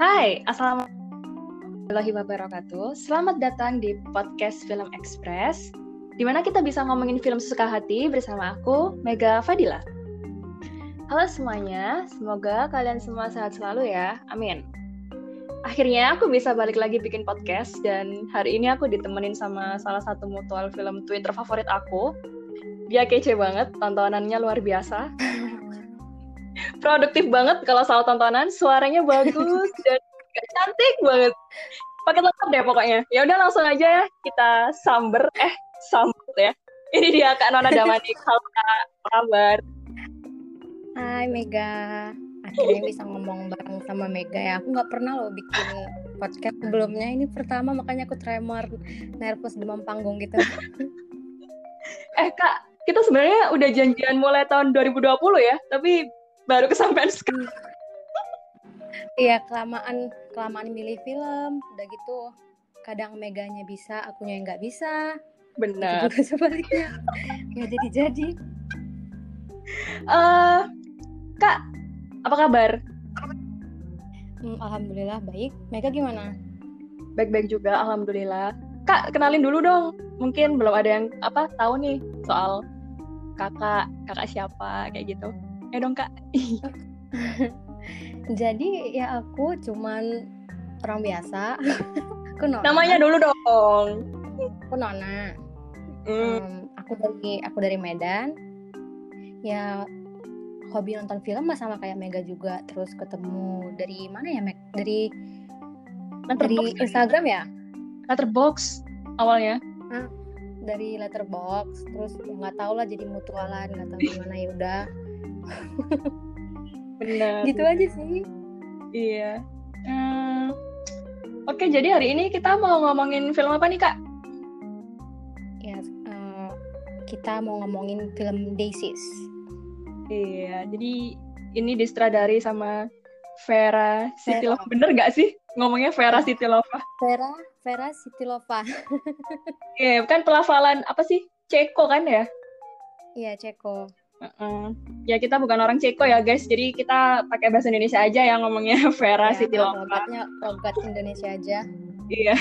Hai, Assalamualaikum wabarakatuh. Selamat datang di podcast Film Express, di mana kita bisa ngomongin film sesuka hati bersama aku, Mega Fadila. Halo semuanya, semoga kalian semua sehat selalu ya. Amin. Akhirnya aku bisa balik lagi bikin podcast dan hari ini aku ditemenin sama salah satu mutual film Twitter favorit aku. Dia kece banget, tontonannya luar biasa produktif banget kalau soal tontonan, suaranya bagus dan cantik banget. Pakai lengkap deh pokoknya. Ya udah langsung aja ya kita samber eh sambut ya. Ini dia Kak Nona Damani. Halo Kak, kabar? Hai Mega. Akhirnya bisa ngomong bareng sama Mega ya. Aku nggak pernah loh bikin podcast sebelumnya. Ini pertama makanya aku tremor, nervous demam panggung gitu. eh Kak, kita sebenarnya udah janjian mulai tahun 2020 ya, tapi baru kesampaian sekarang. Iya kelamaan kelamaan milih film, udah gitu kadang Meganya bisa, akunya yang nggak bisa. Benar. Juga sebaliknya nggak jadi jadi. Uh, Kak, apa kabar? Hmm, Alhamdulillah baik. Mega gimana? Baik-baik juga, alhamdulillah. Kak, kenalin dulu dong. Mungkin belum ada yang apa tahu nih soal kakak, kakak siapa kayak gitu eh dong kak. Jadi ya aku cuman orang biasa. Aku nona. Namanya dulu dong. Aku nona. Mm. um, aku dari aku dari Medan. Ya hobi nonton film mah sama kayak Mega juga. Terus ketemu dari mana ya Meg? Dari dari Instagram ya? Letterbox awalnya. Hah? dari Letterbox terus ya nggak tahu lah jadi mutualan nggak tahu gimana ya udah benar gitu aja sih. Iya. Hmm, oke jadi hari ini kita mau ngomongin film apa nih kak? Ya uh, kita mau ngomongin film Daisies. Iya jadi ini distradari sama Vera Sitilova. Bener gak sih ngomongnya Vera Sitilova? Vera Vera Sitilova. Iya yeah, kan pelafalan apa sih? Ceko kan ya? Iya Ceko Uh, ya kita bukan orang Ceko ya guys, jadi kita pakai bahasa Indonesia aja yang ngomongnya Vera ya, Siti Lova. Logatnya logat Indonesia aja. Iya.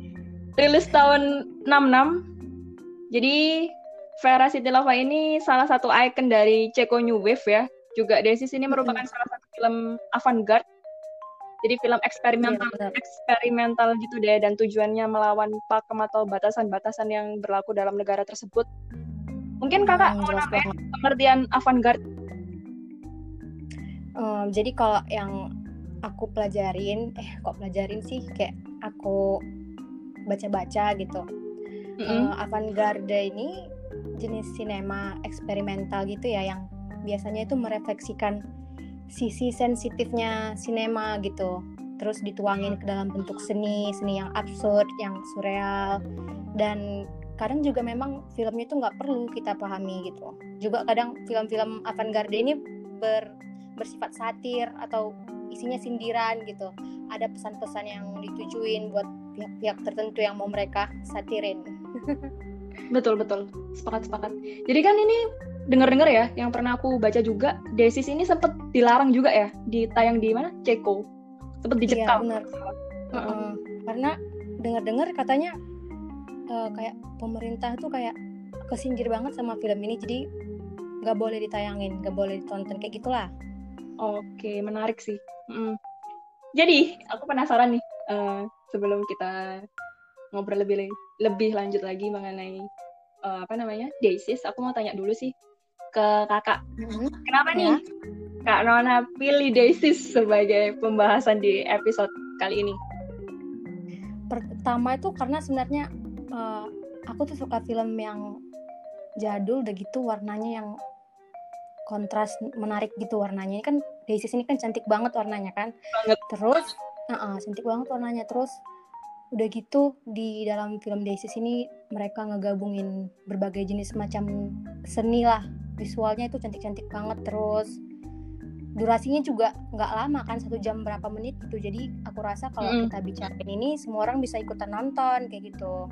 Rilis tahun 66. Jadi Vera Siti Lova ini salah satu ikon dari Ceko New Wave ya. Juga Desis ini merupakan hmm. salah satu film avant-garde. Jadi film eksperimental ya, eksperimental gitu deh dan tujuannya melawan pakem atau batasan-batasan yang berlaku dalam negara tersebut Mungkin kakak hmm, mau nambah pengertian avant-garde? Um, jadi kalau yang aku pelajarin, eh kok pelajarin sih kayak aku baca-baca gitu. Mm -hmm. uh, avant-garde ini jenis sinema eksperimental gitu ya yang biasanya itu merefleksikan sisi sensitifnya sinema gitu terus dituangin ke dalam bentuk seni seni yang absurd yang surreal dan kadang juga memang filmnya itu nggak perlu kita pahami gitu. Juga kadang film-film avant-garde ini ber, bersifat satir atau isinya sindiran gitu. Ada pesan-pesan yang ditujuin buat pihak-pihak tertentu yang mau mereka satirin. Betul betul. Sepakat sepakat. Jadi kan ini dengar-dengar ya yang pernah aku baca juga Desis ini sempat dilarang juga ya ditayang di mana? Ceko. Sempat dicekal iya, uh -uh. karena dengar-dengar katanya uh, kayak pemerintah tuh kayak kesindir banget sama film ini jadi nggak boleh ditayangin nggak boleh ditonton kayak gitulah oke menarik sih mm. jadi aku penasaran nih uh, sebelum kita ngobrol lebih lebih lanjut lagi mengenai uh, apa namanya Daisies aku mau tanya dulu sih ke kakak mm-hmm. kenapa ya. nih kak Nona pilih Daisies sebagai pembahasan di episode kali ini pertama itu karena sebenarnya uh, aku tuh suka film yang jadul udah gitu warnanya yang kontras menarik gitu warnanya. Ini kan Daisy ini kan cantik banget warnanya kan? Banget. terus uh, uh, cantik banget warnanya. Terus udah gitu di dalam film Daisy ini mereka ngegabungin berbagai jenis macam seni lah. Visualnya itu cantik-cantik banget. Terus durasinya juga nggak lama kan satu jam berapa menit gitu. Jadi aku rasa kalau mm. kita bicarain ini semua orang bisa ikutan nonton kayak gitu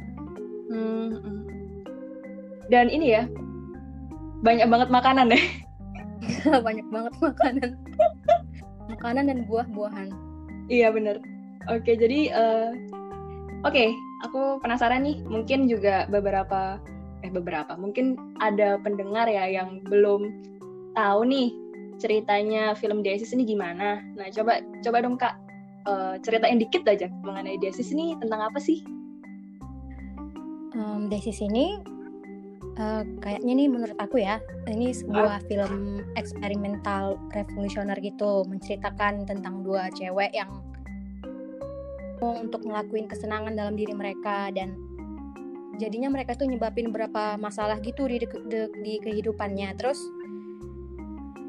Hmm. Dan ini ya, banyak banget makanan deh. banyak banget makanan. makanan dan buah-buahan. iya bener oke jadi uh, oke okay, aku penasaran nih mungkin juga beberapa eh beberapa mungkin ada pendengar ya yang belum tahu nih ceritanya film Desis ini gimana nah coba coba dong kak uh, ceritain dikit aja mengenai Desis ini tentang apa sih um, Desis ini uh, kayaknya nih menurut aku ya ini sebuah ah. film eksperimental revolusioner gitu menceritakan tentang dua cewek yang untuk ngelakuin kesenangan dalam diri mereka dan jadinya mereka tuh nyebabin beberapa masalah gitu di, di, di kehidupannya terus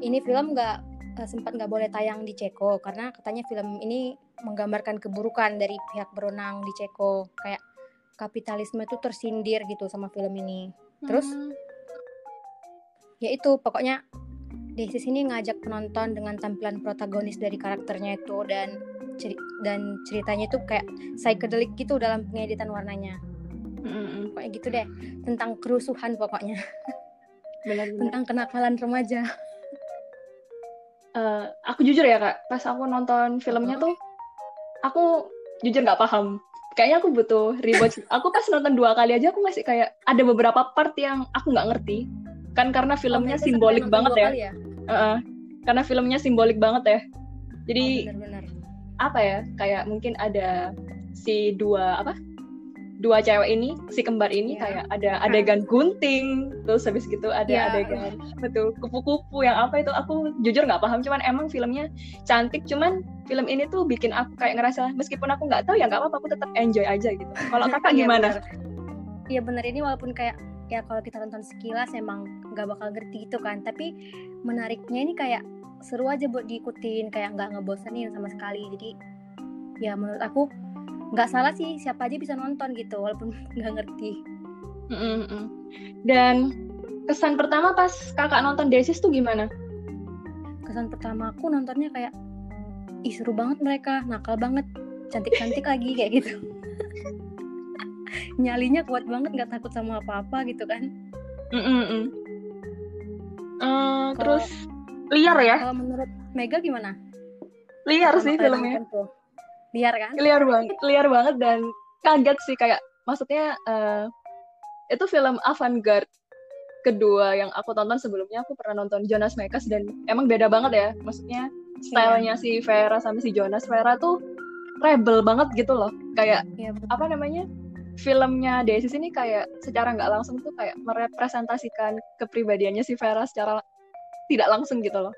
ini film nggak uh, sempat nggak boleh tayang di Ceko karena katanya film ini menggambarkan keburukan dari pihak berwenang di Ceko kayak kapitalisme itu tersindir gitu sama film ini. Terus hmm. ya itu pokoknya Desis ini ngajak penonton dengan tampilan protagonis dari karakternya itu dan ceri dan ceritanya itu kayak psychedelic gitu dalam pengeditan warnanya. Mm-hmm. kayak gitu deh tentang kerusuhan pokoknya. Benar, tentang kenakalan remaja. Uh, aku jujur ya kak pas aku nonton filmnya tuh aku jujur nggak paham kayaknya aku butuh rewatch. Aku pas nonton dua kali aja aku masih kayak ada beberapa part yang aku nggak ngerti. Kan karena filmnya oh, simbolik banget ya, ya? Uh, karena filmnya simbolik banget ya. Jadi oh, bener -bener apa ya kayak mungkin ada si dua apa dua cewek ini si kembar ini yeah. kayak ada adegan gunting terus habis gitu ada yeah. adegan betul kupu-kupu yang apa itu aku jujur nggak paham cuman emang filmnya cantik cuman film ini tuh bikin aku kayak ngerasa meskipun aku nggak tahu ya nggak apa-apa aku tetap enjoy aja gitu. Kalau kakak iya, gimana? Iya bener. Ini walaupun kayak ya kalau kita tonton sekilas emang nggak bakal ngerti gitu kan tapi menariknya ini kayak seru aja buat diikutin kayak nggak ngebosenin sama sekali. Jadi ya menurut aku nggak salah sih siapa aja bisa nonton gitu walaupun nggak ngerti. Mm -mm. dan kesan pertama pas kakak nonton Desis tuh gimana? Kesan pertama aku nontonnya kayak ih seru banget mereka nakal banget cantik cantik lagi kayak gitu. Nyalinya kuat banget nggak takut sama apa apa gitu kan. Mm. -mm. Uh, terus liar ya? kalau menurut Mega gimana? Liar sih filmnya liar kan? Liar banget liar banget dan kaget sih kayak maksudnya uh, itu film avant-garde kedua yang aku tonton sebelumnya aku pernah nonton Jonas Mekas dan emang beda banget ya maksudnya stylenya yeah. si Vera sama si Jonas. Vera tuh rebel banget gitu loh kayak yeah, apa namanya filmnya Desis ini kayak secara nggak langsung tuh kayak merepresentasikan kepribadiannya si Vera secara tidak langsung gitu loh.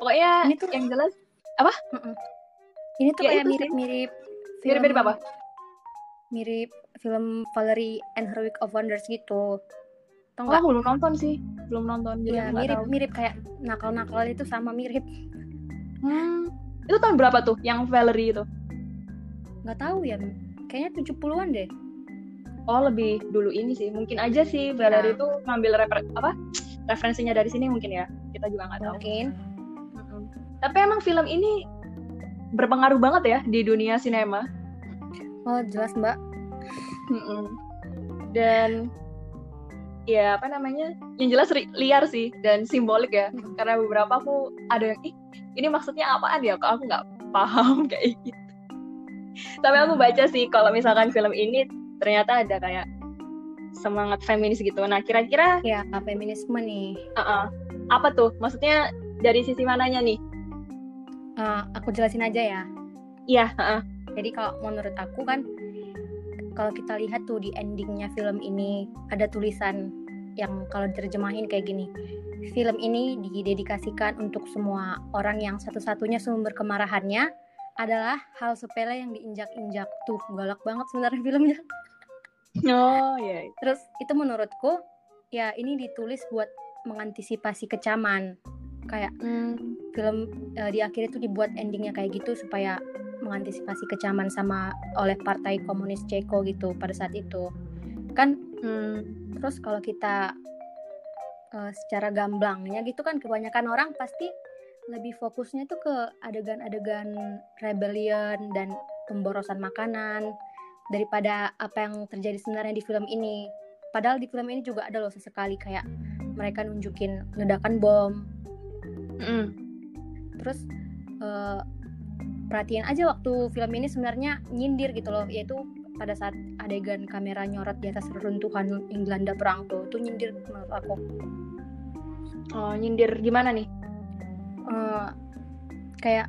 Pokoknya ini tuh yang jelas apa ini tuh ya kayak mirip-mirip mirip-mirip. apa? Mirip film Valerie and Her Week of Wonders gitu. Tau oh, belum nonton sih. Belum nonton jadi ya, mirip tahu. mirip kayak nakal-nakal itu sama mirip. Hmm. itu tahun berapa tuh yang Valerie itu? Nggak tahu ya. Kayaknya 70-an deh. Oh lebih dulu ini sih. Mungkin aja sih Valerie ya. itu ngambil refer apa? Referensinya dari sini mungkin ya. Kita juga nggak tahu. Mungkin. Hmm. tapi emang film ini berpengaruh banget ya di dunia sinema oh jelas mbak hmm. dan ya apa namanya yang jelas liar sih dan simbolik ya hmm. karena beberapa aku ada yang ih ini maksudnya apaan ya kok aku nggak paham kayak gitu tapi aku baca sih kalau misalkan film ini ternyata ada kayak semangat feminis gitu. Nah, kira-kira ya feminisme nih. Uh -uh. Apa tuh? Maksudnya dari sisi mananya nih? Uh, aku jelasin aja ya. Iya. Uh. Jadi kalau menurut aku kan, kalau kita lihat tuh di endingnya film ini ada tulisan yang kalau diterjemahin kayak gini. Film ini didedikasikan untuk semua orang yang satu-satunya sumber kemarahannya adalah hal sepele yang diinjak-injak. Tuh, galak banget sebenarnya filmnya. Oh iya. Yeah. Terus itu menurutku ya ini ditulis buat mengantisipasi kecaman. Kayak hmm. film uh, di akhir itu dibuat endingnya kayak gitu supaya mengantisipasi kecaman sama oleh Partai Komunis Ceko gitu pada saat itu. Kan hmm, terus kalau kita uh, secara gamblangnya gitu kan kebanyakan orang pasti lebih fokusnya tuh ke adegan-adegan rebellion dan pemborosan makanan daripada apa yang terjadi sebenarnya di film ini. Padahal di film ini juga ada loh sesekali kayak mereka nunjukin ledakan bom. Mm. Terus uh, perhatiin aja waktu film ini sebenarnya nyindir gitu loh yaitu pada saat adegan kamera nyorot di atas reruntuhan Inggris perang tuh itu nyindir menurut aku oh nyindir gimana nih uh, kayak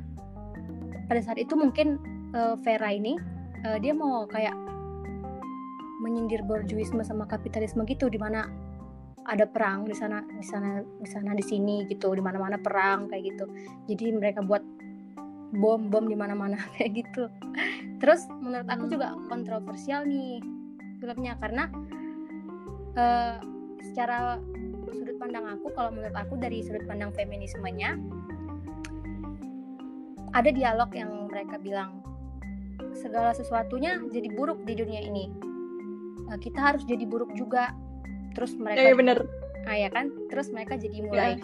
pada saat itu mungkin uh, Vera ini uh, dia mau kayak menyindir borjuisme sama kapitalisme gitu di mana ada perang di sana di sana di sana di sini gitu di mana mana perang kayak gitu. Jadi mereka buat bom bom di mana mana kayak gitu. Terus menurut aku juga kontroversial nih filmnya karena uh, secara sudut pandang aku kalau menurut aku dari sudut pandang feminismenya ada dialog yang mereka bilang segala sesuatunya jadi buruk di dunia ini. Nah, kita harus jadi buruk juga terus mereka ya, bener. Ah ya kan? Terus mereka jadi mulai ya.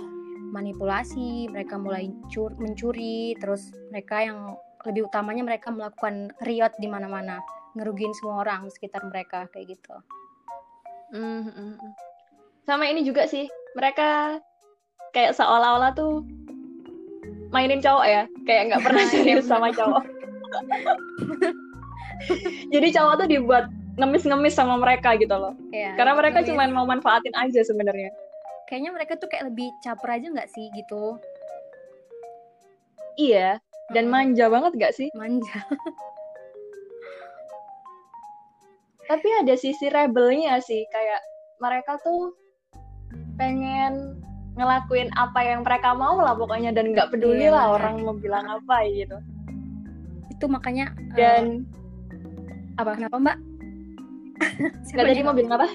manipulasi mereka mulai cur mencuri terus mereka yang lebih utamanya mereka melakukan riot di mana-mana ngerugiin semua orang sekitar mereka kayak gitu. Mm -hmm. sama ini juga sih mereka kayak seolah-olah tuh mainin cowok ya kayak nggak pernah serius sama cowok. Jadi cowok tuh dibuat ngemis-ngemis sama mereka gitu loh. Iya, Karena mereka cuma mau manfaatin aja sebenarnya. Kayaknya mereka tuh kayak lebih caper aja nggak sih gitu? Iya, dan manja banget gak sih? Manja. Tapi ada sisi rebelnya sih, kayak mereka tuh pengen ngelakuin apa yang mereka mau lah pokoknya dan nggak peduli iya, lah orang mau bilang apa gitu. Itu makanya dan uh, apa? Kenapa Mbak? Gak tadi mau bilang apa?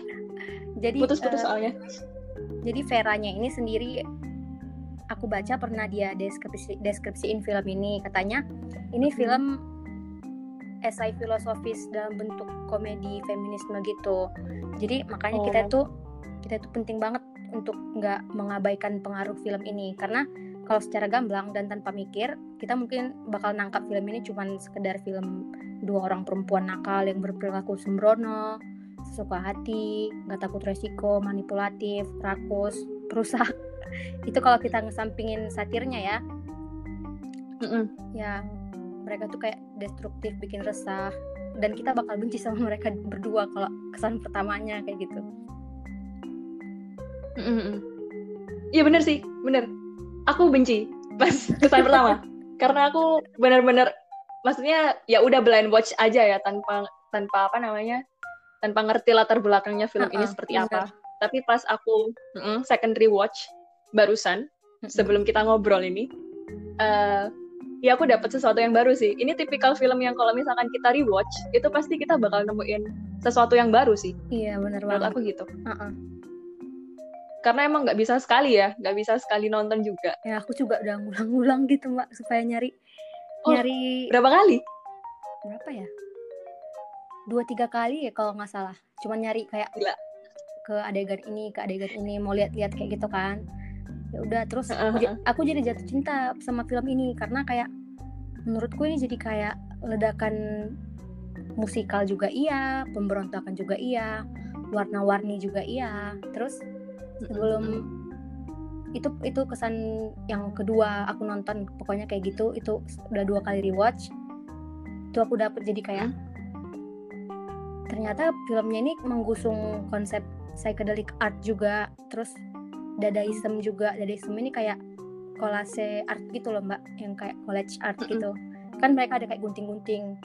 Jadi putus-putus uh, soalnya. Jadi Veranya ini sendiri aku baca pernah dia deskripsi deskripsiin film ini katanya ini hmm. film esai filosofis dalam bentuk komedi feminisme gitu. Jadi makanya oh. kita tuh kita tuh penting banget untuk nggak mengabaikan pengaruh film ini karena kalau secara gamblang dan tanpa mikir kita mungkin bakal nangkap film ini cuman sekedar film dua orang perempuan nakal yang berperilaku sembrono sesuka hati nggak takut resiko manipulatif rakus perusak itu kalau kita ngesampingin satirnya ya. Mm -mm. ya mereka tuh kayak destruktif bikin resah. Dan kita bakal benci sama mereka berdua kalau kesan pertamanya kayak gitu. Iya mm bener sih. Bener aku benci pas kesan pertama. Karena aku benar-benar maksudnya ya udah blind watch aja ya tanpa tanpa apa namanya tanpa ngerti latar belakangnya film uh -uh, ini seperti bener. apa. Tapi pas aku uh -uh, secondary watch barusan uh -uh. sebelum kita ngobrol ini uh, ya aku dapat sesuatu yang baru sih. Ini tipikal film yang kalau misalkan kita rewatch itu pasti kita bakal nemuin sesuatu yang baru sih. Iya benar banget. aku gitu. Uh -uh karena emang nggak bisa sekali ya nggak bisa sekali nonton juga. Ya aku juga udah ngulang-ngulang gitu mbak. Supaya nyari oh, nyari berapa kali? Berapa ya? Dua tiga kali ya kalau nggak salah. Cuman nyari kayak Gila. ke adegan ini ke adegan ini mau lihat-lihat kayak gitu kan. Ya udah terus aku, aku jadi jatuh cinta sama film ini karena kayak menurutku ini jadi kayak ledakan musikal juga iya pemberontakan juga iya warna-warni juga iya. Terus sebelum itu itu kesan yang kedua aku nonton pokoknya kayak gitu itu udah dua kali rewatch. Itu aku dapet jadi kayak ternyata filmnya ini menggusung konsep psychedelic art juga terus dadaism juga. Dadaism ini kayak kolase art gitu loh mbak yang kayak college art gitu. Kan mereka ada kayak gunting-gunting.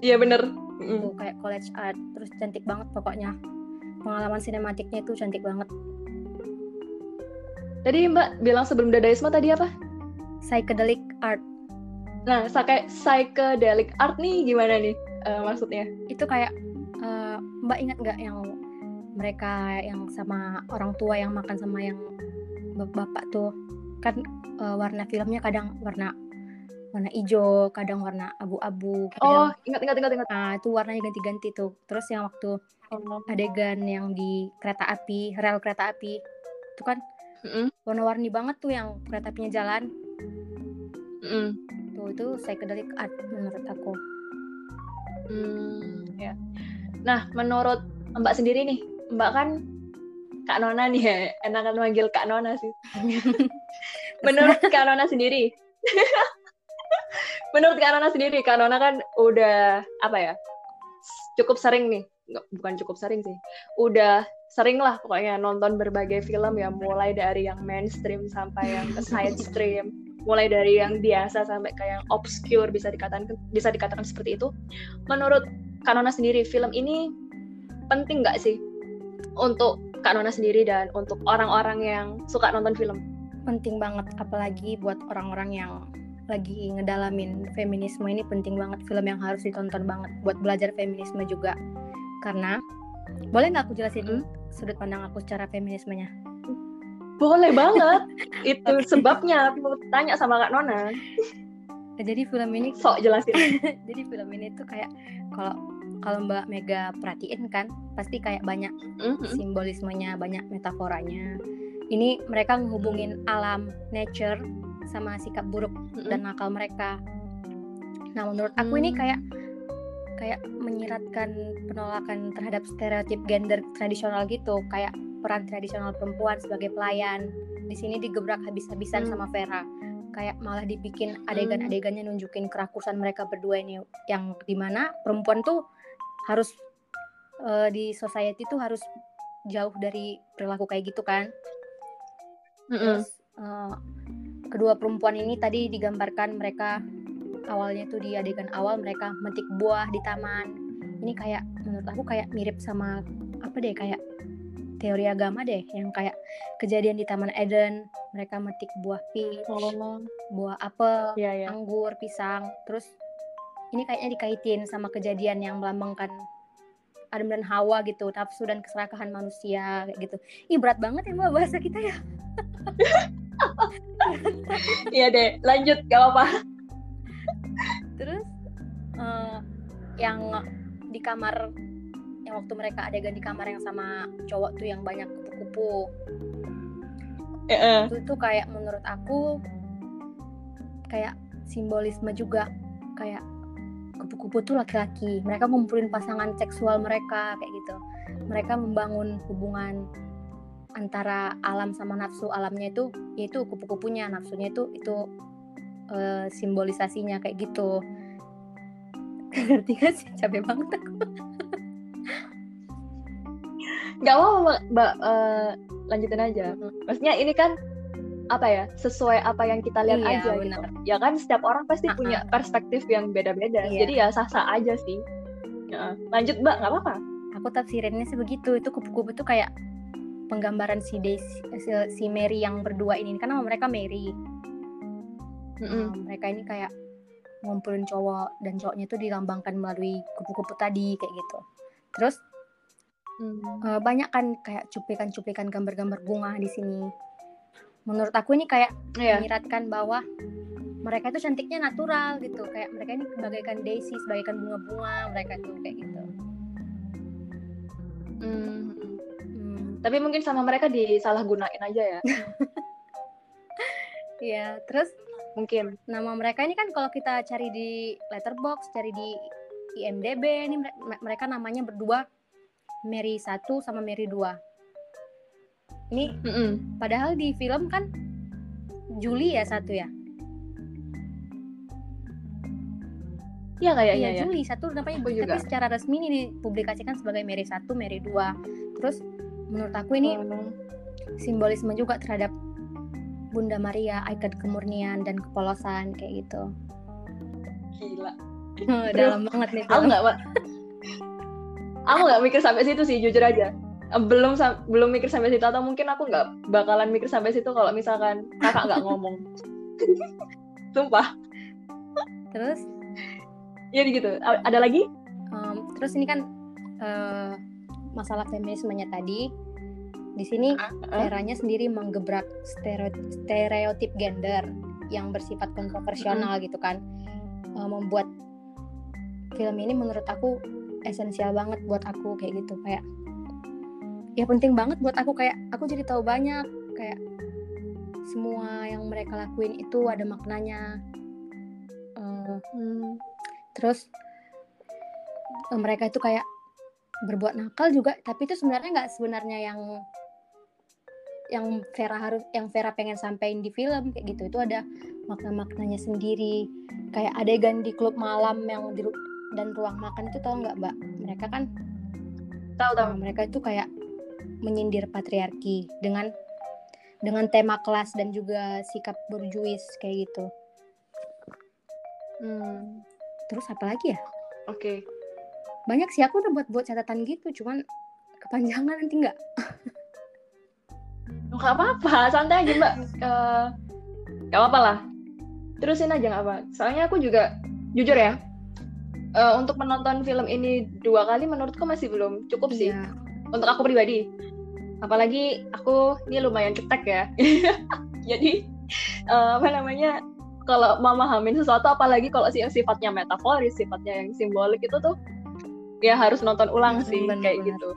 Iya bener. Tuh kayak college art terus cantik banget pokoknya pengalaman sinematiknya itu cantik banget. Tadi mbak bilang sebelum dadaisme tadi apa? Psychedelic art. Nah kayak psychedelic art nih gimana nih uh, maksudnya? Itu kayak uh, mbak ingat nggak yang mereka yang sama orang tua yang makan sama yang bapak tuh? Kan uh, warna filmnya kadang warna warna hijau, kadang warna abu-abu. Oh, ingat ingat ingat ingat. Nah, itu warnanya ganti-ganti tuh. Terus yang waktu oh. adegan yang di kereta api, rel kereta api, itu kan mm-hmm. warna-warni banget tuh yang kereta apinya jalan. Mm. Tuh itu psychedelic art menurut aku. Hmm, ya. Nah, menurut Mbak sendiri nih, Mbak kan Kak Nona nih ya, enakan manggil Kak Nona sih. menurut Kak Nona sendiri, menurut Kak Nona sendiri, Kak Nona kan udah apa ya? Cukup sering nih, Nggak, bukan cukup sering sih. Udah sering lah pokoknya nonton berbagai film ya, mulai dari yang mainstream sampai yang ke side stream, mulai dari yang biasa sampai ke yang obscure bisa dikatakan bisa dikatakan seperti itu. Menurut Kak Nona sendiri, film ini penting nggak sih untuk Kak Nona sendiri dan untuk orang-orang yang suka nonton film? Penting banget, apalagi buat orang-orang yang lagi ngedalamin feminisme ini penting banget film yang harus ditonton banget buat belajar feminisme juga. Karena boleh nggak aku jelasin hmm? sudut pandang aku secara feminismenya? Boleh banget. Itu sebabnya aku tanya sama kak Nona. Jadi film ini sok jelasin. Jadi film ini tuh kayak kalau kalau Mbak Mega perhatiin kan pasti kayak banyak mm-hmm. simbolismenya banyak metaforanya. Ini mereka menghubungin alam nature sama sikap buruk mm-hmm. dan nakal mereka. Nah, menurut aku mm. ini kayak kayak menyiratkan penolakan terhadap stereotip gender tradisional gitu, kayak peran tradisional perempuan sebagai pelayan. Di sini digebrak habis-habisan mm. sama Vera. Kayak malah dibikin adegan-adegannya nunjukin kerakusan mereka berdua ini yang di mana perempuan tuh harus uh, di society tuh harus jauh dari perilaku kayak gitu kan. Mm -hmm. Terus uh, kedua perempuan ini tadi digambarkan mereka awalnya tuh di adegan awal mereka metik buah di taman ini kayak menurut aku kayak mirip sama apa deh kayak teori agama deh yang kayak kejadian di Taman Eden mereka metik buah peach, oh. buah apel, yeah, yeah. anggur, pisang, terus ini kayaknya dikaitin sama kejadian yang melambangkan Adam dan Hawa gitu, nafsu dan keserakahan manusia kayak gitu. Ih berat banget ya mbak bahasa kita ya. Iya deh, lanjut gak apa-apa. Terus uh, yang di kamar yang waktu mereka adegan di kamar yang sama cowok tuh yang banyak kupu-kupu. E -e. Itu tuh kayak menurut aku kayak simbolisme juga kayak kupu-kupu tuh laki-laki. Mereka ngumpulin pasangan seksual mereka kayak gitu. Mereka membangun hubungan antara alam sama nafsu alamnya itu yaitu kupu-kupunya nafsunya itu itu uh, simbolisasinya kayak gitu. Ngerti gak sih? Capek banget aku. Nggak mau mbak. Uh, lanjutin aja. Maksudnya ini kan apa ya sesuai apa yang kita lihat iya, aja gitu. ya kan setiap orang pasti uh -uh. punya perspektif yang beda-beda. Iya. jadi ya sah-sah aja sih. Ya. lanjut mbak. Nggak apa-apa. Aku tafsirinnya sih begitu itu kupu-kupu itu kayak penggambaran si Daisy, si, si Mary yang berdua ini. Karena mereka Mary. Mm -hmm. uh, mereka ini kayak ngumpulin cowok dan cowoknya itu dilambangkan melalui kupu-kupu tadi kayak gitu. Terus mm. uh, banyak kan kayak cuplikan-cuplikan gambar-gambar bunga di sini. Menurut aku ini kayak yeah. menyiratkan bahwa mereka itu cantiknya natural gitu. Kayak mereka ini bagaikan Daisy sebagaikan bunga-bunga mereka tuh kayak gitu. Mm tapi mungkin sama mereka disalahgunain aja ya Iya, terus mungkin nama mereka ini kan kalau kita cari di letterbox, cari di IMDb ini mereka namanya berdua Mary 1 sama Mary 2. Ini mm -mm. padahal di film kan Julie ya satu ya. Iya kayak iya, ya. Julie satu namanya Aku tapi secara resmi ini dipublikasikan sebagai Mary 1, Mary 2. Terus menurut aku ini simbolisme juga terhadap Bunda Maria, ikon kemurnian dan kepolosan kayak gitu. Gila. Dalam banget nih. Aku nggak, aku nggak mikir sampai situ sih, jujur aja. Belum belum mikir sampai situ atau mungkin aku nggak bakalan mikir sampai situ kalau misalkan kakak nggak ngomong. Sumpah. Terus? Ya gitu. Ada lagi? Um, terus ini kan uh, masalah feminismenya tadi di sini Veranya sendiri menggebrak stereotip gender yang bersifat kontroversial gitu kan. Uh, membuat film ini menurut aku esensial banget buat aku kayak gitu. Kayak ya penting banget buat aku. Kayak aku jadi tahu banyak kayak semua yang mereka lakuin itu ada maknanya. Uh, hmm. terus uh, mereka itu kayak berbuat nakal juga tapi itu sebenarnya nggak sebenarnya yang yang Vera harus yang Vera pengen sampaikan di film kayak gitu. Itu ada makna-maknanya sendiri. Kayak adegan di klub malam yang di dan ruang makan itu tau nggak mbak? Mereka kan tahu tahu nah, mereka itu kayak menyindir patriarki dengan dengan tema kelas dan juga sikap berjuis kayak gitu. Hmm, terus apa lagi ya? Oke banyak sih aku udah buat buat catatan gitu cuman kepanjangan nanti nggak. Nggak apa-apa santai aja mbak. Nggak apa-apa lah. Terusin aja nggak apa soalnya aku juga jujur ya eh, untuk menonton film ini dua kali menurutku masih belum cukup sih. Iya. untuk aku pribadi. Apalagi aku ini lumayan cetek ya. Jadi eh, apa namanya kalau memahamin sesuatu apalagi kalau sih yang sifatnya metaforis sifatnya yang simbolik itu tuh ya harus nonton ulang Hmm, sih bener, kayak bener. gitu.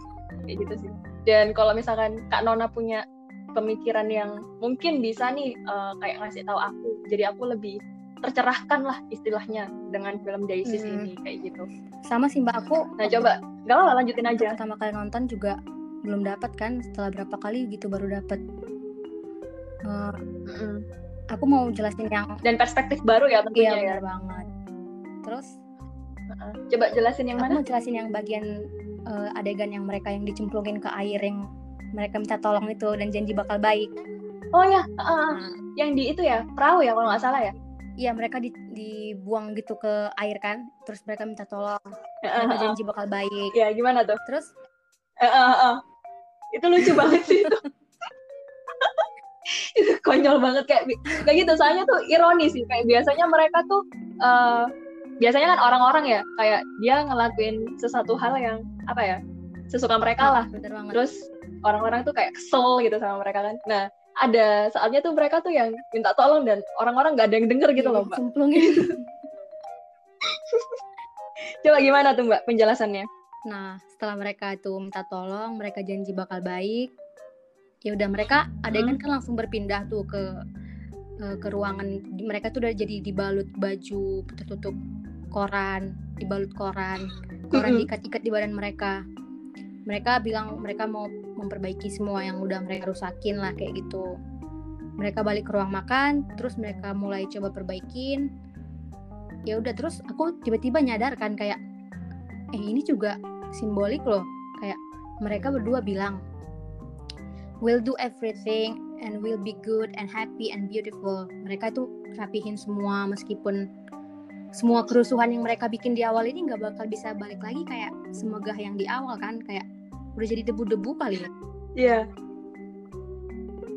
Kayak gitu sih. Dan kalau misalkan kak Nona punya pemikiran yang mungkin bisa nih eh, kayak ngasih tahu aku jadi aku lebih tercerahkan lah istilahnya dengan film Daisies Hmm. ini kayak gitu. Sama sih mbak. Aku nah coba. Gak apa lanjutin aja. pertama kali nonton juga belum dapat kan setelah berapa kali gitu baru dapat Eh, Mm-mm. aku mau jelasin yang dan perspektif baru ya iya tentunya ya. benar banget. Terus. Coba jelasin yang aku mana? mau jelasin yang bagian eh, adegan yang mereka yang dicemplungin ke air yang mereka minta tolong itu dan janji bakal baik. Oh ya heeh. Nah, yang di itu ya? Perahu ya kalau nggak salah ya? Iya mereka di- dibuang gitu ke air kan terus mereka minta tolong. Mereka janji bakal baik. Ya gimana tuh? Terus? Heeh, heeh. itu lucu banget sih itu. Itu konyol banget kayak kayak gitu. Soalnya tuh ironis sih kayak biasanya mereka tuh eh, biasanya kan orang-orang ya kayak dia ngelakuin sesuatu hal yang apa ya sesuka mereka lah. Bener banget. Terus orang-orang tuh kayak kesel gitu sama mereka kan. Nah ada saatnya tuh mereka tuh yang minta tolong dan orang-orang nggak ada yang denger gitu loh mbak. Coba gimana tuh mbak penjelasannya? Nah, setelah mereka itu minta tolong, mereka janji bakal baik. Ya udah mereka adegan kan langsung berpindah tuh ke eh, ke ruangan. Mereka tuh udah jadi dibalut baju tertutup koran, dibalut koran, koran diikat-ikat di badan mereka. Mereka bilang mereka mau memperbaiki semua yang udah mereka rusakin lah kayak gitu. Mereka balik ke ruang makan, terus mereka mulai coba perbaikin. Ya udah terus aku tiba-tiba nyadar kan kayak eh ini juga simbolik loh kayak mereka berdua bilang we'll do everything and we'll be good and happy and beautiful mereka tuh rapihin semua meskipun semua kerusuhan yang mereka bikin di awal ini nggak bakal bisa balik lagi kayak semegah yang di awal kan kayak udah jadi debu-debu kali ya iya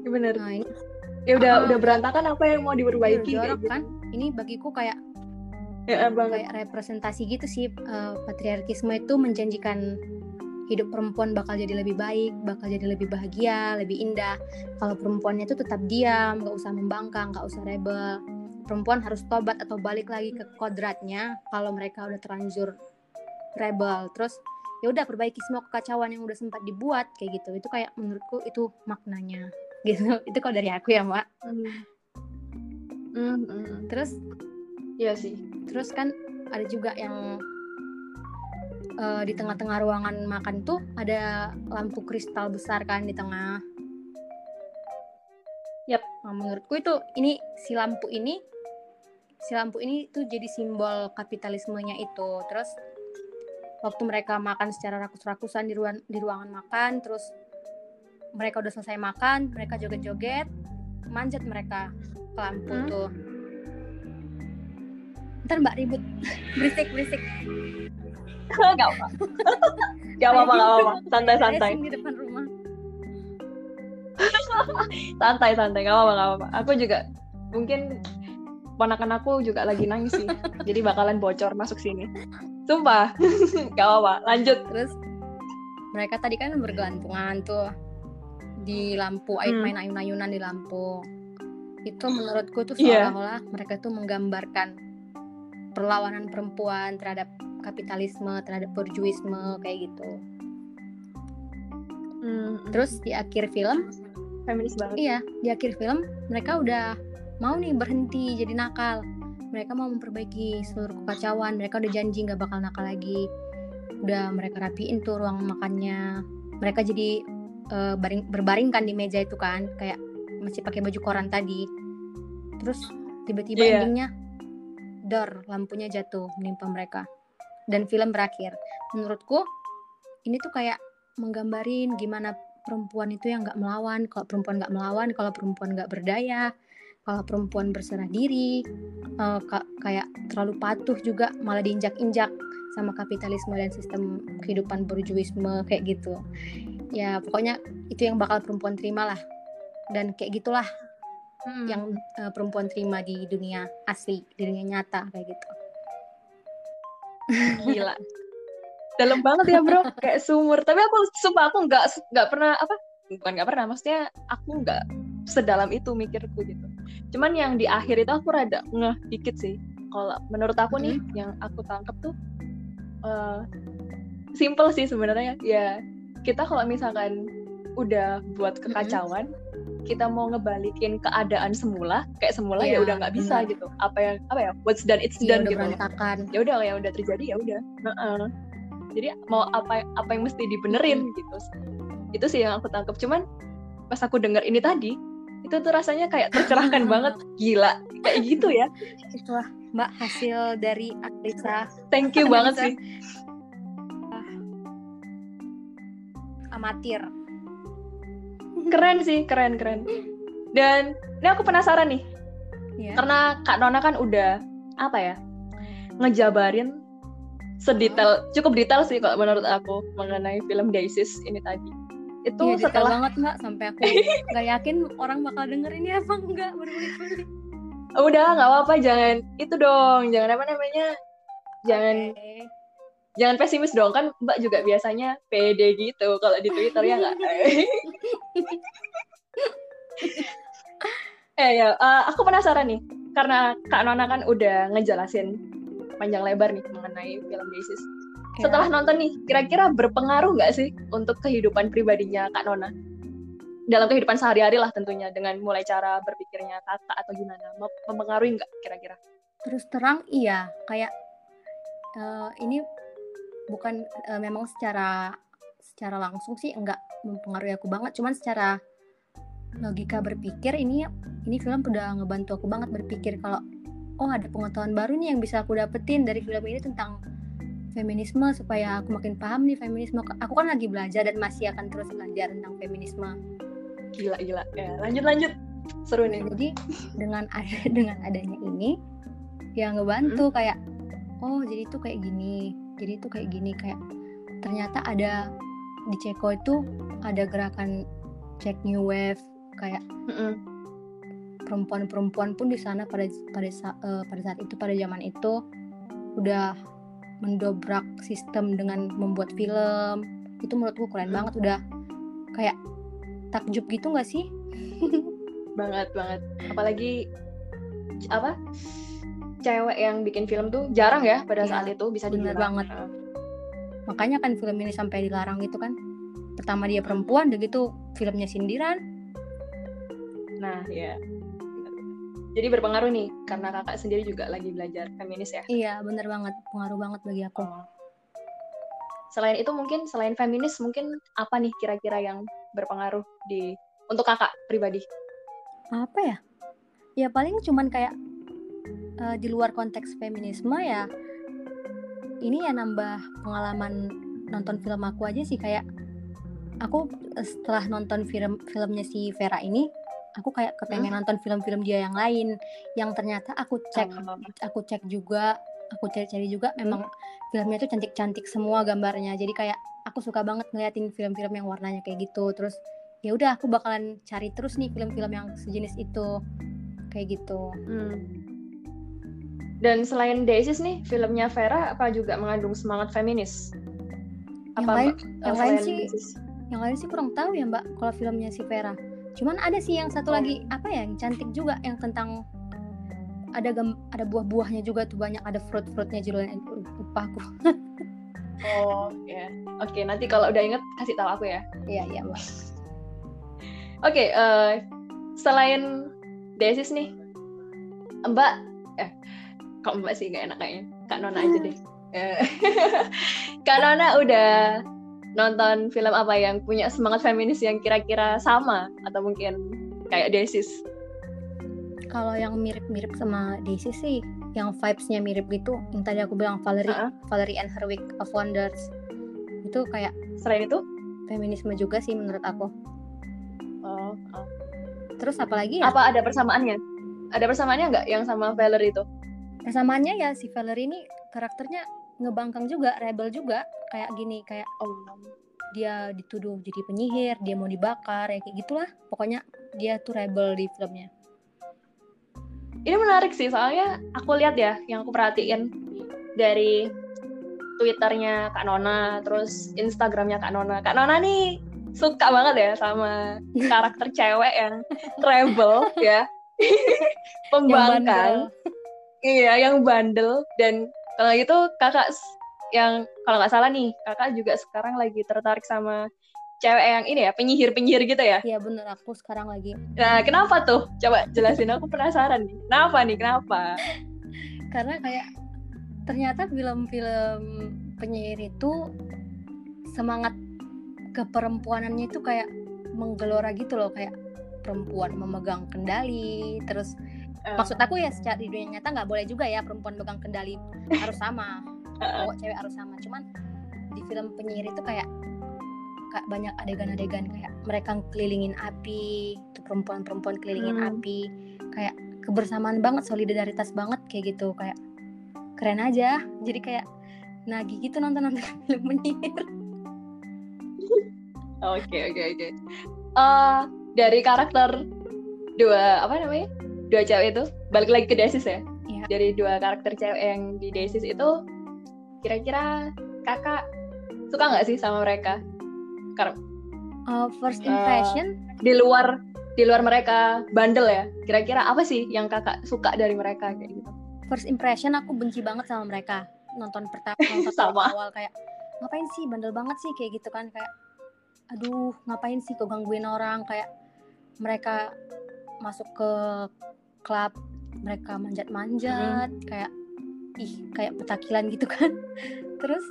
Ya bener nah ini ya udah Ah. udah berantakan apa yang mau diperbaiki kayak jorok gitu. kan ini bagiku kayak ya banget kayak representasi gitu sih eh, patriarkisme itu menjanjikan hidup perempuan bakal jadi lebih baik, bakal jadi lebih bahagia, lebih indah. Kalau perempuannya itu tetap diam, nggak usah membangkang, nggak usah rebel. Perempuan harus tobat atau balik lagi ke kodratnya kalau mereka udah terlanjur rebel. Terus ya udah perbaiki semua kekacauan yang udah sempat dibuat kayak gitu. Itu kayak menurutku itu maknanya gitu. Itu kalau dari aku ya, Mbak. Hmm. Hmm, hmm. Terus Iya sih. Terus kan ada juga yang eh, di tengah-tengah ruangan makan tuh ada lampu kristal besar kan di tengah. Yap. Nah, menurutku itu ini si lampu ini si lampu ini tuh jadi simbol kapitalismenya itu. Terus waktu mereka makan secara rakus-rakusan di ruang di ruangan makan, terus mereka udah selesai makan, mereka joget-joget, manjat mereka ke lampu Hmm. tuh. Ntar mbak ribut, berisik berisik. Gak apa. Gak apa-apa, gak apa-apa. Santai-santai. Racing di depan rumah. Santai-santai, gak apa-apa, gak apa-apa. Aku juga mungkin ponakan aku juga lagi nangis sih. Jadi bakalan bocor masuk sini. Sumpah. gak apa-apa. Lanjut. Terus mereka tadi kan bergelantungan tuh di lampu, air Hmm. main ayun-ayunan di lampu. Itu menurutku tuh Iya. seolah-olah mereka tuh menggambarkan perlawanan perempuan terhadap kapitalisme, terhadap berjuisme kayak gitu. Hmm, Terus di akhir film, feminis banget. iya, di akhir film mereka udah mau nih berhenti jadi nakal. Mereka mau memperbaiki seluruh kekacauan. Mereka udah janji nggak bakal nakal lagi. Udah mereka rapiin tuh ruang makannya. Mereka jadi uh, baring berbaring kan di meja itu kan kayak masih pakai baju koran tadi terus tiba-tiba yeah. endingnya dor lampunya jatuh menimpa mereka dan film berakhir menurutku ini tuh kayak menggambarin gimana perempuan itu yang nggak melawan kalau perempuan nggak melawan kalau perempuan nggak berdaya kalau perempuan berserah diri uh, kayak terlalu patuh juga malah diinjak-injak sama kapitalisme dan sistem kehidupan berjuisme kayak gitu. Ya pokoknya itu yang bakal perempuan terima lah. Dan kayak gitulah hmm. yang uh, perempuan terima di dunia asli di dunia nyata kayak gitu. Gila. Dalam banget ya bro. Kayak sumur. Tapi aku sumpah aku nggak nggak pernah apa? Bukan nggak pernah maksudnya aku nggak sedalam itu mikirku gitu cuman yang di akhir itu aku rada ngeh dikit sih. Kalau menurut aku nih hmm. yang aku tangkap tuh uh, simple sih sebenarnya. Ya kita kalau misalkan udah buat kekacauan hmm. kita mau ngebalikin keadaan semula kayak semula yeah, ya udah nggak bisa bener. gitu. Apa yang apa ya what's done it's yeah, done gitu. ya udah ya udah terjadi ya udah. Uh -uh. jadi mau apa apa yang mesti dibenerin gitu. Itu sih yang aku tangkap cuman pas aku dengar ini tadi itu tuh rasanya kayak tercerahkan banget. Gila. Kayak gitu ya. Itulah mbak hasil dari Aklisa thank you banget sih. Amatir. Keren sih keren keren. Dan ini aku penasaran nih. Yeah. karena kak Nona kan udah apa ya ngejabarin sedetail cukup detail sih kalau menurut aku mengenai film Daisis ini tadi itu iya, setelah banget nggak sampai aku nggak yakin orang bakal denger ini apa enggak berbelit-belit. Udah nggak apa-apa jangan itu dong. Jangan apa namanya jangan okay. jangan pesimis dong. Kan mbak juga biasanya pede gitu kalau di twitter ya nggak? Eh ya uh, aku penasaran nih karena kak Nona kan udah ngejelasin panjang lebar nih mengenai film Basis setelah nonton nih, kira-kira berpengaruh nggak sih untuk kehidupan pribadinya Kak Nona? Dalam kehidupan sehari-hari lah tentunya, dengan mulai cara berpikirnya kakak atau gimana, mempengaruhi nggak kira-kira? Terus terang iya, kayak uh, ini bukan uh, memang secara secara langsung sih nggak mempengaruhi aku banget, cuman secara logika berpikir ini ini film udah ngebantu aku banget berpikir kalau oh ada pengetahuan baru nih yang bisa aku dapetin dari film ini tentang feminisme supaya aku makin paham nih feminisme. Aku kan lagi belajar dan masih akan terus belajar tentang feminisme. Gila gila. Ya, lanjut lanjut. Seru nih. Jadi dengan ada dengan adanya ini yang ngebantu hmm. kayak oh jadi itu kayak gini. Jadi itu kayak gini kayak ternyata ada di Ceko itu ada gerakan check new wave kayak perempuan-perempuan pun di sana pada pada uh, pada saat itu pada zaman itu udah mendobrak sistem dengan membuat film. Itu menurutku keren banget udah kayak takjub gitu nggak sih? Banget banget. Apalagi apa? Cewek yang bikin film tuh jarang ya pada ya, saat itu bisa dibilang. banget. Makanya kan film ini sampai dilarang gitu kan. Pertama dia perempuan udah gitu filmnya sindiran. Nah ya jadi berpengaruh nih karena kakak sendiri juga lagi belajar feminis ya. Iya, bener banget. Pengaruh banget bagi aku. Oh. Selain itu mungkin selain feminis mungkin apa nih kira-kira yang berpengaruh di untuk kakak pribadi? Apa ya? Ya paling cuman kayak uh, di luar konteks feminisme ya ini ya nambah pengalaman nonton film aku aja sih kayak aku setelah nonton film filmnya si Vera ini aku kayak kepengen hmm? nonton film-film dia yang lain yang ternyata aku cek oh. aku cek juga aku cari-cari juga memang hmm? filmnya tuh cantik-cantik semua gambarnya jadi kayak aku suka banget ngeliatin film-film yang warnanya kayak gitu terus ya udah aku bakalan cari terus nih film-film yang sejenis itu kayak gitu hmm. dan selain Daisis nih filmnya Vera apa juga mengandung semangat feminis apa yang lain, yang lain sih Daisis? yang lain sih kurang tahu ya mbak kalau filmnya si Vera cuman ada sih yang satu lagi apa ya yang cantik juga yang tentang ada gem, ada buah-buahnya juga tuh banyak ada fruit-fruitnya judulnya lupa aku oh ya yeah. oke okay, nanti kalau udah inget kasih tahu aku ya. Iya iya mbak oke okay, uh, eh, selain Desis nih mbak eh kok mbak sih gak enak kayaknya? Kak Nona aja deh. Eh, kak Nona udah nonton film apa yang punya semangat feminis yang kira-kira sama atau mungkin kayak Desis? Kalau yang mirip-mirip sama Desis sih, yang vibes-nya mirip gitu, yang tadi aku bilang Valerie, uh -huh. Valerie and Her Week of Wonders. Itu kayak selain itu feminisme juga sih menurut aku. Oh. oh. Terus apalagi ya? Apa ada persamaannya? Ada persamaannya nggak yang sama Valerie itu? Persamaannya ya si Valerie ini karakternya ngebangkang juga, rebel juga, kayak gini, kayak oh dia dituduh jadi penyihir, dia mau dibakar, ya kayak gitulah. Pokoknya dia tuh rebel di filmnya. Ini menarik sih, soalnya aku lihat ya, yang aku perhatiin dari Twitternya Kak Nona, terus Instagramnya Kak Nona. Kak Nona nih suka banget ya sama karakter cewek yang rebel ya, pembangkang, iya yang bandel dan kalau gitu kakak yang kalau nggak salah nih kakak juga sekarang lagi tertarik sama cewek yang ini ya penyihir-penyihir gitu ya? Iya bener aku sekarang lagi. Nah kenapa tuh? Coba jelasin aku penasaran nih. Kenapa nih? Kenapa? Karena kayak ternyata film-film penyihir itu semangat keperempuanannya itu kayak menggelora gitu loh. Kayak perempuan memegang kendali terus. Maksud aku ya secara di dunia nyata nggak boleh juga ya perempuan pegang kendali harus sama cowok cewek harus sama. Cuman di film penyihir itu kayak kayak banyak adegan-adegan kayak mereka kelilingin api tuh perempuan-perempuan kelilingin hmm. api kayak kebersamaan banget solidaritas banget kayak gitu kayak keren aja. Jadi kayak nagih gitu nonton nonton film penyihir. Oke oke oke. Eh, dari karakter dua apa namanya dua cewek itu balik lagi ke Desis ya. Yeah. dari dua karakter cewek yang di Desis itu kira-kira kakak suka nggak sih sama mereka? Karena uh, first eh, impression? uh, di luar di luar mereka bandel ya. Kira-kira apa sih yang kakak suka dari mereka kayak gitu? First impression aku benci banget sama mereka. Nonton pertama nonton sama. awal kayak ngapain sih? Bandel banget sih kayak gitu kan kayak aduh ngapain sih kok gangguin orang? Kayak mereka masuk ke klub mereka manjat-manjat hmm. kayak ih kayak petakilan gitu kan terus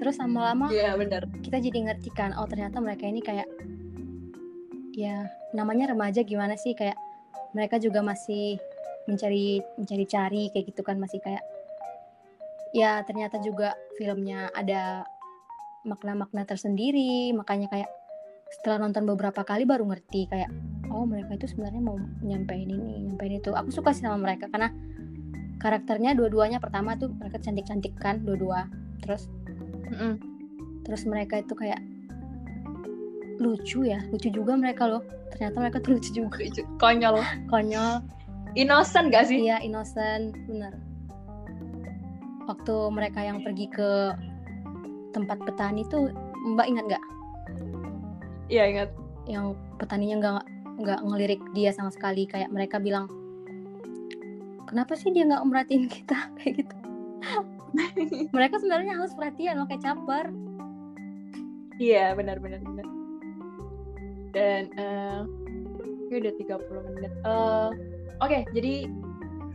terus lama-lama yeah, bener. kita jadi ngerti kan oh ternyata mereka ini kayak ya namanya remaja gimana sih kayak mereka juga masih mencari mencari cari kayak gitu kan masih kayak ya ternyata juga filmnya ada makna-makna tersendiri makanya kayak setelah nonton beberapa kali baru ngerti kayak oh mereka itu sebenarnya mau nyampein ini nyampein itu. Aku suka sih sama mereka karena karakternya dua-duanya. Pertama tuh mereka cantik-cantik kan dua-dua. Terus mm -mm. terus mereka itu kayak lucu ya. Lucu juga mereka loh. Ternyata mereka tuh lucu juga. Konyol. Konyol. Innocent gak sih? Iya innocent. Bener. Waktu mereka yang pergi ke tempat petani tuh mbak ingat nggak iya ingat. Yang petaninya nggak nggak ngelirik dia sama sekali. Kayak mereka bilang kenapa sih dia nggak merhatiin kita? Kayak gitu. Mereka sebenarnya harus perhatian loh kayak caper iya benar benar benar. Dan uh, udah 30 menit. Uh, oke okay, jadi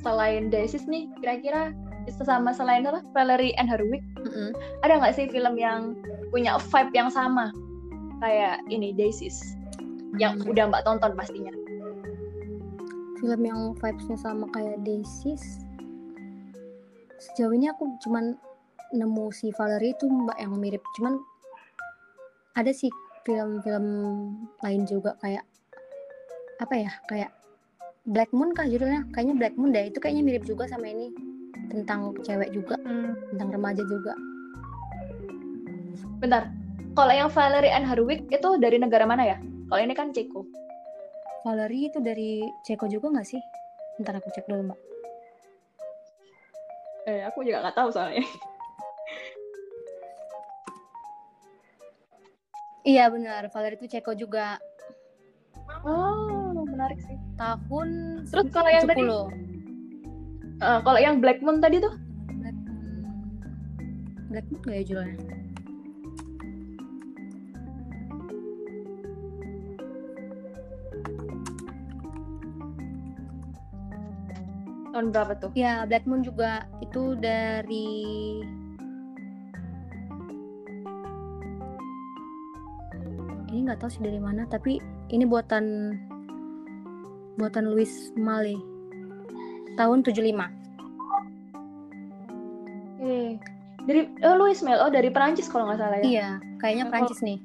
selain Desis nih kira-kira sama selain apa? Valerie and Her Week. Mm -hmm. ada nggak sih film yang punya vibe yang sama? Kayak ini Desis yang hmm. udah mbak tonton pastinya. Film yang vibesnya sama kayak Desis sejauh ini aku cuman nemu si Valerie itu mbak yang mirip. Cuman ada sih film-film lain juga kayak apa ya kayak Black Moon kah judulnya? Kayaknya Black Moon deh. Itu kayaknya mirip juga sama ini. Tentang cewek juga hmm. tentang remaja juga. Bentar. Kalau yang Valerie and Harwick itu dari negara mana ya kalau ini kan Ceko. Valerie itu dari Ceko juga nggak sih? Ntar aku cek dulu mbak. Eh, aku juga nggak tahu soalnya. iya benar, Valerie itu Ceko juga. Oh, menarik sih. Tahun Terus kalau yang tadi uh, kalau yang Black Moon tadi tuh? Black Moon. Black Moon gak ya judulnya? Tahun berapa tuh? Ya, Black Moon juga itu dari ini nggak tahu sih dari mana tapi ini buatan buatan Louis Malle tahun 75 Oke. Dari oh Louis Malle, oh dari Perancis kalau nggak salah ya. iya kayaknya Oh. Prancis nih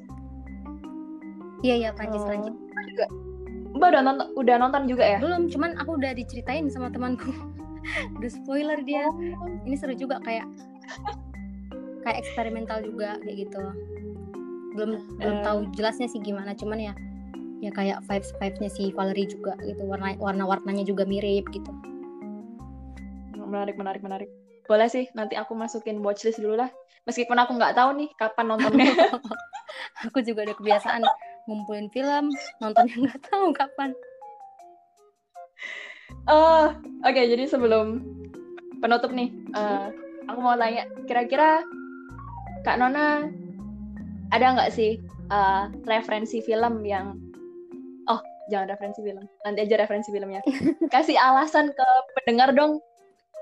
iya iya Prancis Oh. Prancis Juga. Mbak udah nonton udah nonton juga ya? belum cuman aku udah diceritain sama temanku udah spoiler dia Oh. ini seru juga kayak kayak eksperimental juga kayak gitu belum belum Eh. tahu jelasnya sih gimana cuman ya ya kayak vibes vibesnya si Valerie juga gitu warna warna warnanya juga mirip gitu Menarik, menarik, menarik. Boleh sih, nanti aku masukin watchlist dulu lah. Meskipun aku nggak tahu nih kapan nontonnya. aku juga udah kebiasaan ngumpulin film nontonnya nggak tahu kapan Eh, oke, jadi sebelum penutup nih, eh, aku mau tanya, kira-kira Kak Nona ada nggak sih eh, referensi film yang, oh jangan referensi film, nanti aja referensi filmnya. Kasih alasan ke pendengar dong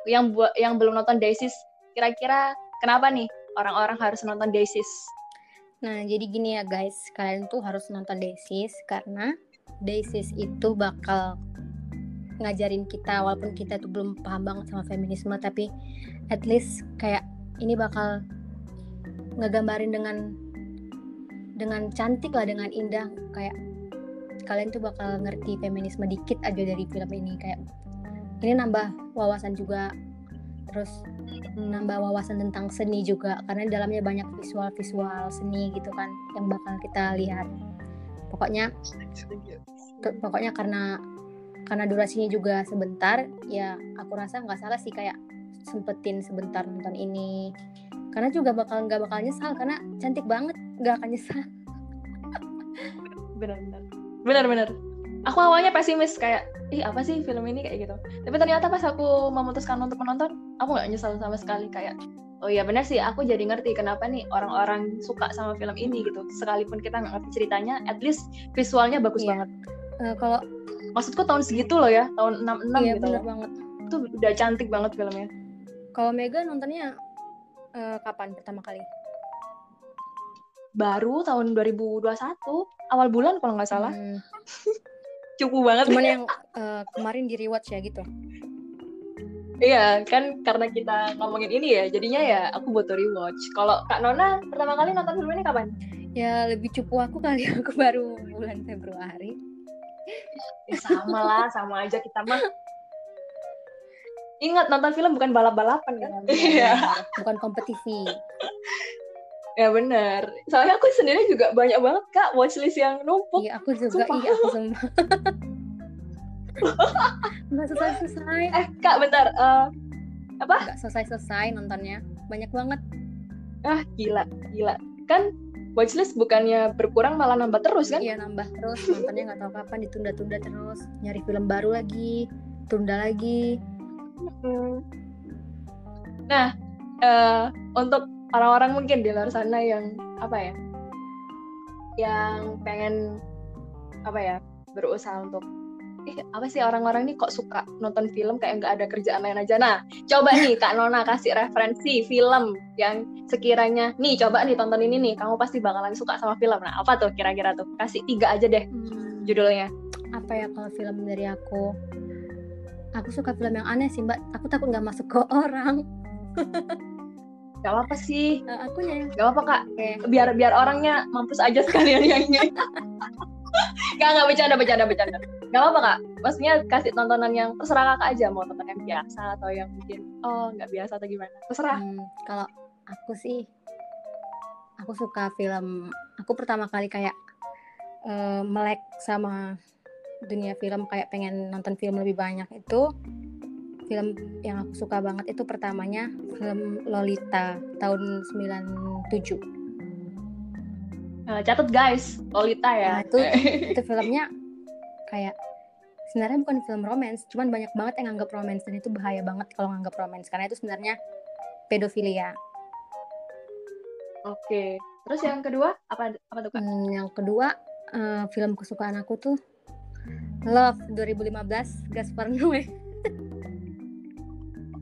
yang buat yang belum nonton Daisies, kira-kira kenapa nih orang-orang harus nonton Daisies? Nah jadi gini ya guys. Kalian tuh harus nonton Daisies karena Daisies itu bakal ngajarin kita walaupun kita tuh belum paham banget sama feminisme tapi at least kayak ini bakal ngegambarin dengan dengan cantik lah dengan indah. Kayak kalian tuh bakal ngerti feminisme dikit aja dari film ini. Kayak ini nambah wawasan juga. Terus nambah wawasan tentang seni juga karena di dalamnya banyak visual-visual seni gitu kan yang bakal kita lihat. Pokoknya pokoknya karena karena durasinya juga sebentar ya aku rasa nggak salah sih kayak sempetin sebentar nonton ini. Karena juga bakal nggak bakal nyesal karena cantik banget nggak akan nyesal. Benar-benar benar-benar aku awalnya pesimis kayak ih apa sih film ini? Kayak gitu. Tapi ternyata pas aku memutuskan untuk menonton aku nggak nyesal sama sekali kayak oh iya benar sih aku jadi ngerti kenapa nih orang-orang suka sama film ini gitu. Sekalipun kita nggak ngerti ceritanya at least visualnya bagus Iya. banget. Eh, kalau maksudku tahun segitu loh ya tahun 66 iya gitu bener loh. banget. Itu udah cantik banget filmnya. Kalau Mega nontonnya eh, kapan pertama kali? Baru tahun 2021 awal bulan kalau nggak salah. Hmm, cukup banget cuman yang eh, kemarin di rewatch ya gitu Iya, kan karena kita ngomongin ini ya, jadinya ya aku butuh rewatch. Kalau Kak Nona pertama kali nonton film ini kapan? ya lebih cupu aku kali aku baru bulan Februari Ya, sama lah, sama aja kita mah. Ingat nonton film bukan balap-balapan kan? Iya. bukan kompetisi Ya benar. Soalnya aku sendiri juga banyak banget Kak watchlist yang numpuk. iya aku juga Sumpah. iya aku semua nggak selesai selesai Eh Kak bentar, Eh, nggak selesai selesai nontonnya banyak banget ah gila, gila. Kan watchlist bukannya berkurang malah nambah terus kan? iya nambah terus nontonnya nggak tahu kapan ditunda-tunda terus nyari film baru lagi tunda lagi. Nah, eh, untuk orang-orang mungkin di luar sana yang apa ya, yang pengen apa ya berusaha untuk eh apa sih orang-orang nih kok suka nonton film kayak nggak ada kerjaan lain aja. Nah, coba nih Kak Nona kasih referensi film yang sekiranya nih coba nih tonton ini nih, kamu pasti bakalan suka sama film. Nah, apa tuh kira-kira tuh? Kasih tiga aja deh Hmm, judulnya. apa ya kalau film dari aku aku suka film yang aneh sih mbak aku takut nggak masuk ke orang Gak apa sih, Eh, akunya yang gak apa Kak. kayak biar biar orangnya mampus aja sekalian yang ini. Gak nggak bercanda bercanda bercanda. Gak apa kak. Maksudnya kasih tontonan yang terserah kakak aja mau tonton yang biasa atau yang mungkin oh nggak biasa atau gimana. Terserah. Hmm, kalau aku sih aku suka film aku pertama kali kayak eh, melek sama dunia film kayak pengen nonton film lebih banyak itu film yang aku suka banget itu pertamanya film Lolita tahun 97 Nah, catat guys, Lolita ya. Nah, itu itu filmnya kayak sebenarnya bukan film romance cuman banyak banget yang nganggap romance dan itu bahaya banget kalau nganggap romance karena itu sebenarnya pedofilia Oke. Terus yang kedua apa apa tuh kak? Hmm, yang kedua eh, film kesukaan aku tuh Love 2015 Gaspar Noé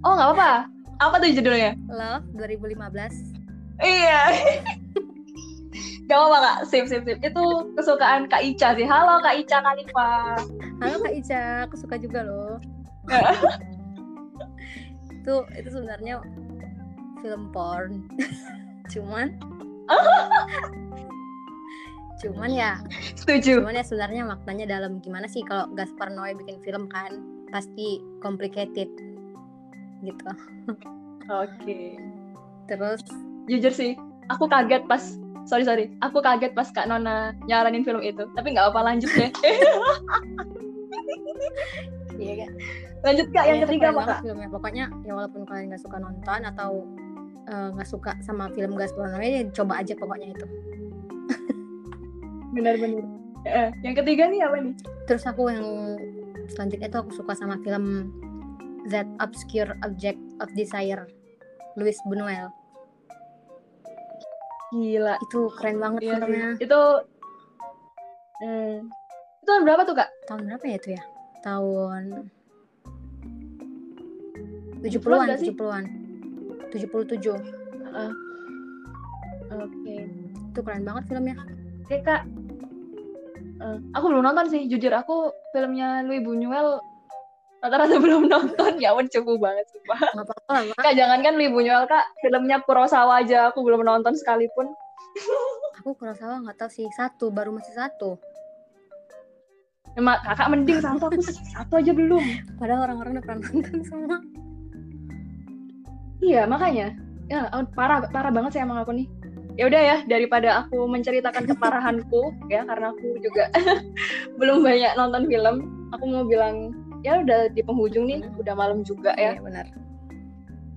Oh nggak apa-apa. Apa tuh judulnya? Love 2015 Iya. Gak apa kak, sip sip sip. Itu kesukaan Kak Ica sih. Halo Kak Ica Kalifa. Halo Kak Ica, aku suka juga loh. itu itu sebenarnya film porn. cuman cuman ya setuju cuman ya sebenarnya maknanya dalam gimana sih kalau Gaspar Noé bikin film kan pasti complicated gitu. Oke. Okay. terus? Jujur sih aku kaget pas sorry sorry. Aku kaget pas kak Nona nyaranin film itu. Tapi nggak apa lanjut deh. Iya kan lanjut kak yang ya, ketiga apa kak filmnya. Pokoknya ya walaupun kalian nggak suka nonton atau eh, nggak uh, suka sama film Gaspar Noé ya coba aja pokoknya itu. Benar-benar eh, yang ketiga nih apa nih? Terus aku yang selanjutnya itu aku suka sama film That Obscure Object of Desire Louis Buñuel Gila. Itu keren banget iya, filmnya. Itu hmm, itu tahun berapa tuh, Kak? Tahun berapa ya itu ya? Tahun 70-an, 70-an. 77. Uh, Oke. Okay. Itu keren banget filmnya. Oke, Kak. Uh, aku belum nonton sih, jujur aku filmnya Louis Buñuel rata-rata belum nonton. Ya ampun cukup banget sumpah. Gak apa-apa kak jangan kan Buñuel kak filmnya Kurosawa aja. Aku belum nonton sekalipun. Aku Kurosawa nggak tahu sih. Satu baru masih satu. Emang kakak mending satu. Aku satu aja belum. Padahal orang-orang udah pernah nonton semua. Iya makanya. Ya parah parah banget sih emang aku nih. Ya udah ya daripada aku menceritakan keparahanku ya karena aku juga belum banyak nonton film aku mau bilang ya udah di penghujung nih udah malam juga ya. Iya, benar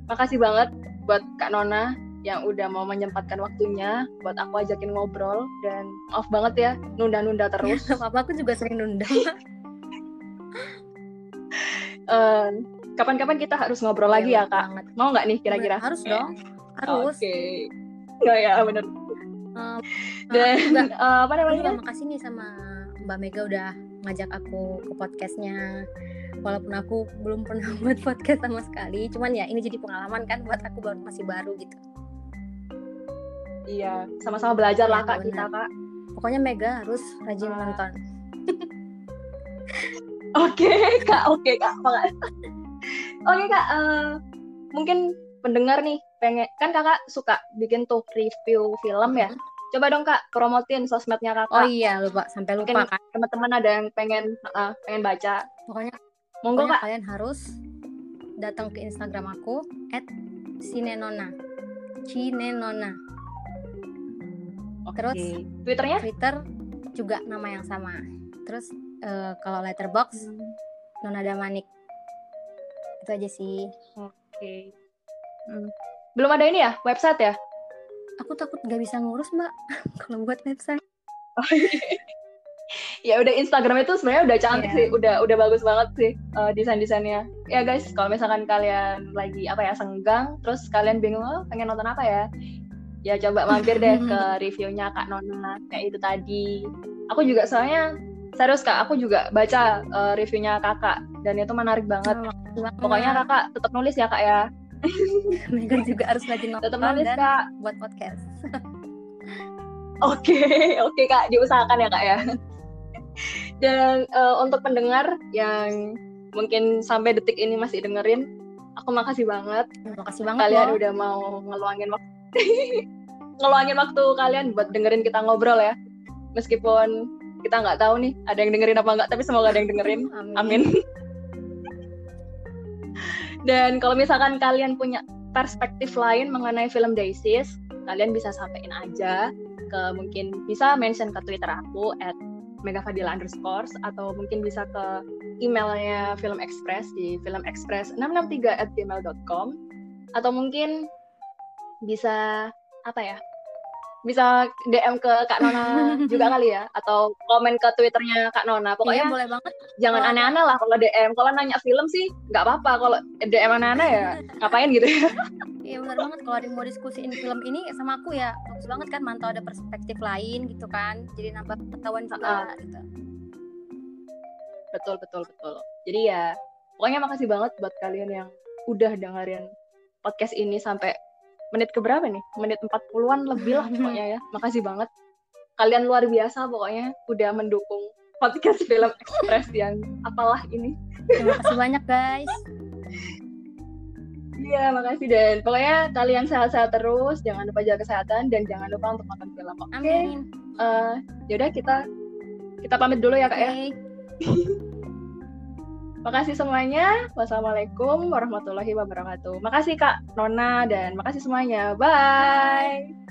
makasih banget buat kak Nona yang udah mau menyempatkan waktunya buat aku ajakin ngobrol. Dan maaf banget ya nunda-nunda terus. Apa aku juga sering nunda. Kapan-kapan kita harus ngobrol ya, lagi ya kak? banget. mau nggak nih kira-kira? Harus dong. Harus. Oke. Okay. nggak ya bener. Um, dan juga, uh, apa namanya? makasih nih sama Mbak Mega udah ngajak aku ke podcastnya walaupun aku belum pernah buat podcast sama sekali cuman ya ini jadi pengalaman kan buat aku baru masih baru gitu. Iya sama-sama belajar ya, lah kak kita kak. Pokoknya Mega harus rajin uh. nonton. Oke kak oke kak oke kak uh, mungkin pendengar nih pengen kan kakak suka bikin tuh review film ya? Mm-hmm. coba dong kak promotin sosmednya kakak. Oh iya lupa sampai lupa Mungkin kan teman-teman ada yang pengen uh, pengen baca. Pokoknya Monggo Kak. kalian harus datang ke Instagram aku @sinenona. Cinenona. Oke. Terus Twitternya? Twitter juga nama yang sama. Terus uh, kalau letterbox hmm. Nona Damanik. Itu aja sih. Oke. Okay. Hmm. Belum ada ini ya, website ya? Aku takut gak bisa ngurus, Mbak, kalau buat website. Ya udah Instagram itu sebenarnya udah cantik yeah. sih, udah udah bagus banget sih uh, desain-desainnya. Ya guys, kalau misalkan kalian lagi apa ya senggang, terus kalian bingung oh, pengen nonton apa ya, ya coba mampir deh ke reviewnya Kak Nona kayak itu tadi. Aku juga soalnya serius kak, aku juga baca uh, reviewnya kakak dan itu menarik banget. Oh, Pokoknya kakak tetap nulis ya kak ya. Megan juga harus rajin nonton tetap nulis kak buat podcast. Oke, oke okay, kak, diusahakan ya kak ya. Dan uh, untuk pendengar yang mungkin sampai detik ini masih dengerin, aku makasih banget. Makasih banget kalian loh. udah mau ngeluangin waktu ngeluangin waktu kalian buat dengerin kita ngobrol ya. Meskipun kita nggak tahu nih ada yang dengerin apa nggak, tapi semoga ada yang dengerin. Amin. Amin. Dan kalau misalkan kalian punya perspektif lain mengenai film Daisies, kalian bisa sampaikan aja ke mungkin bisa mention ke Twitter aku at megafadila underscore atau mungkin bisa ke emailnya Film Express di filmexpress663 at gmail.com atau mungkin bisa apa ya bisa DM ke Kak Nona juga kali ya atau komen ke Twitternya Kak Nona. Pokoknya iya, boleh banget. jangan aneh-aneh lah kalau DM kalau nanya film sih nggak apa-apa. Kalau DM aneh-aneh ya ngapain gitu ya? Iya benar banget. Kalau ada yang mau diskusiin film ini sama aku ya. Bagus banget kan mantau ada perspektif lain gitu kan. Jadi nambah pengetahuan juga uh, gitu. Betul betul betul. Jadi ya pokoknya makasih banget buat kalian yang udah dengerin podcast ini sampai menit ke berapa nih? Menit 40-an lebih lah pokoknya ya. Makasih banget. kalian luar biasa pokoknya udah mendukung podcast film Express yang apalah ini. Terima kasih banyak guys. Iya, makasih dan pokoknya kalian sehat-sehat terus, jangan lupa jaga kesehatan dan jangan lupa untuk nonton film. Oke. Okay? Amin. Uh, yaudah kita kita pamit dulu ya kak ya. Makasih semuanya. Wassalamualaikum warahmatullahi wabarakatuh. Makasih Kak Nona dan makasih semuanya. Bye. Bye.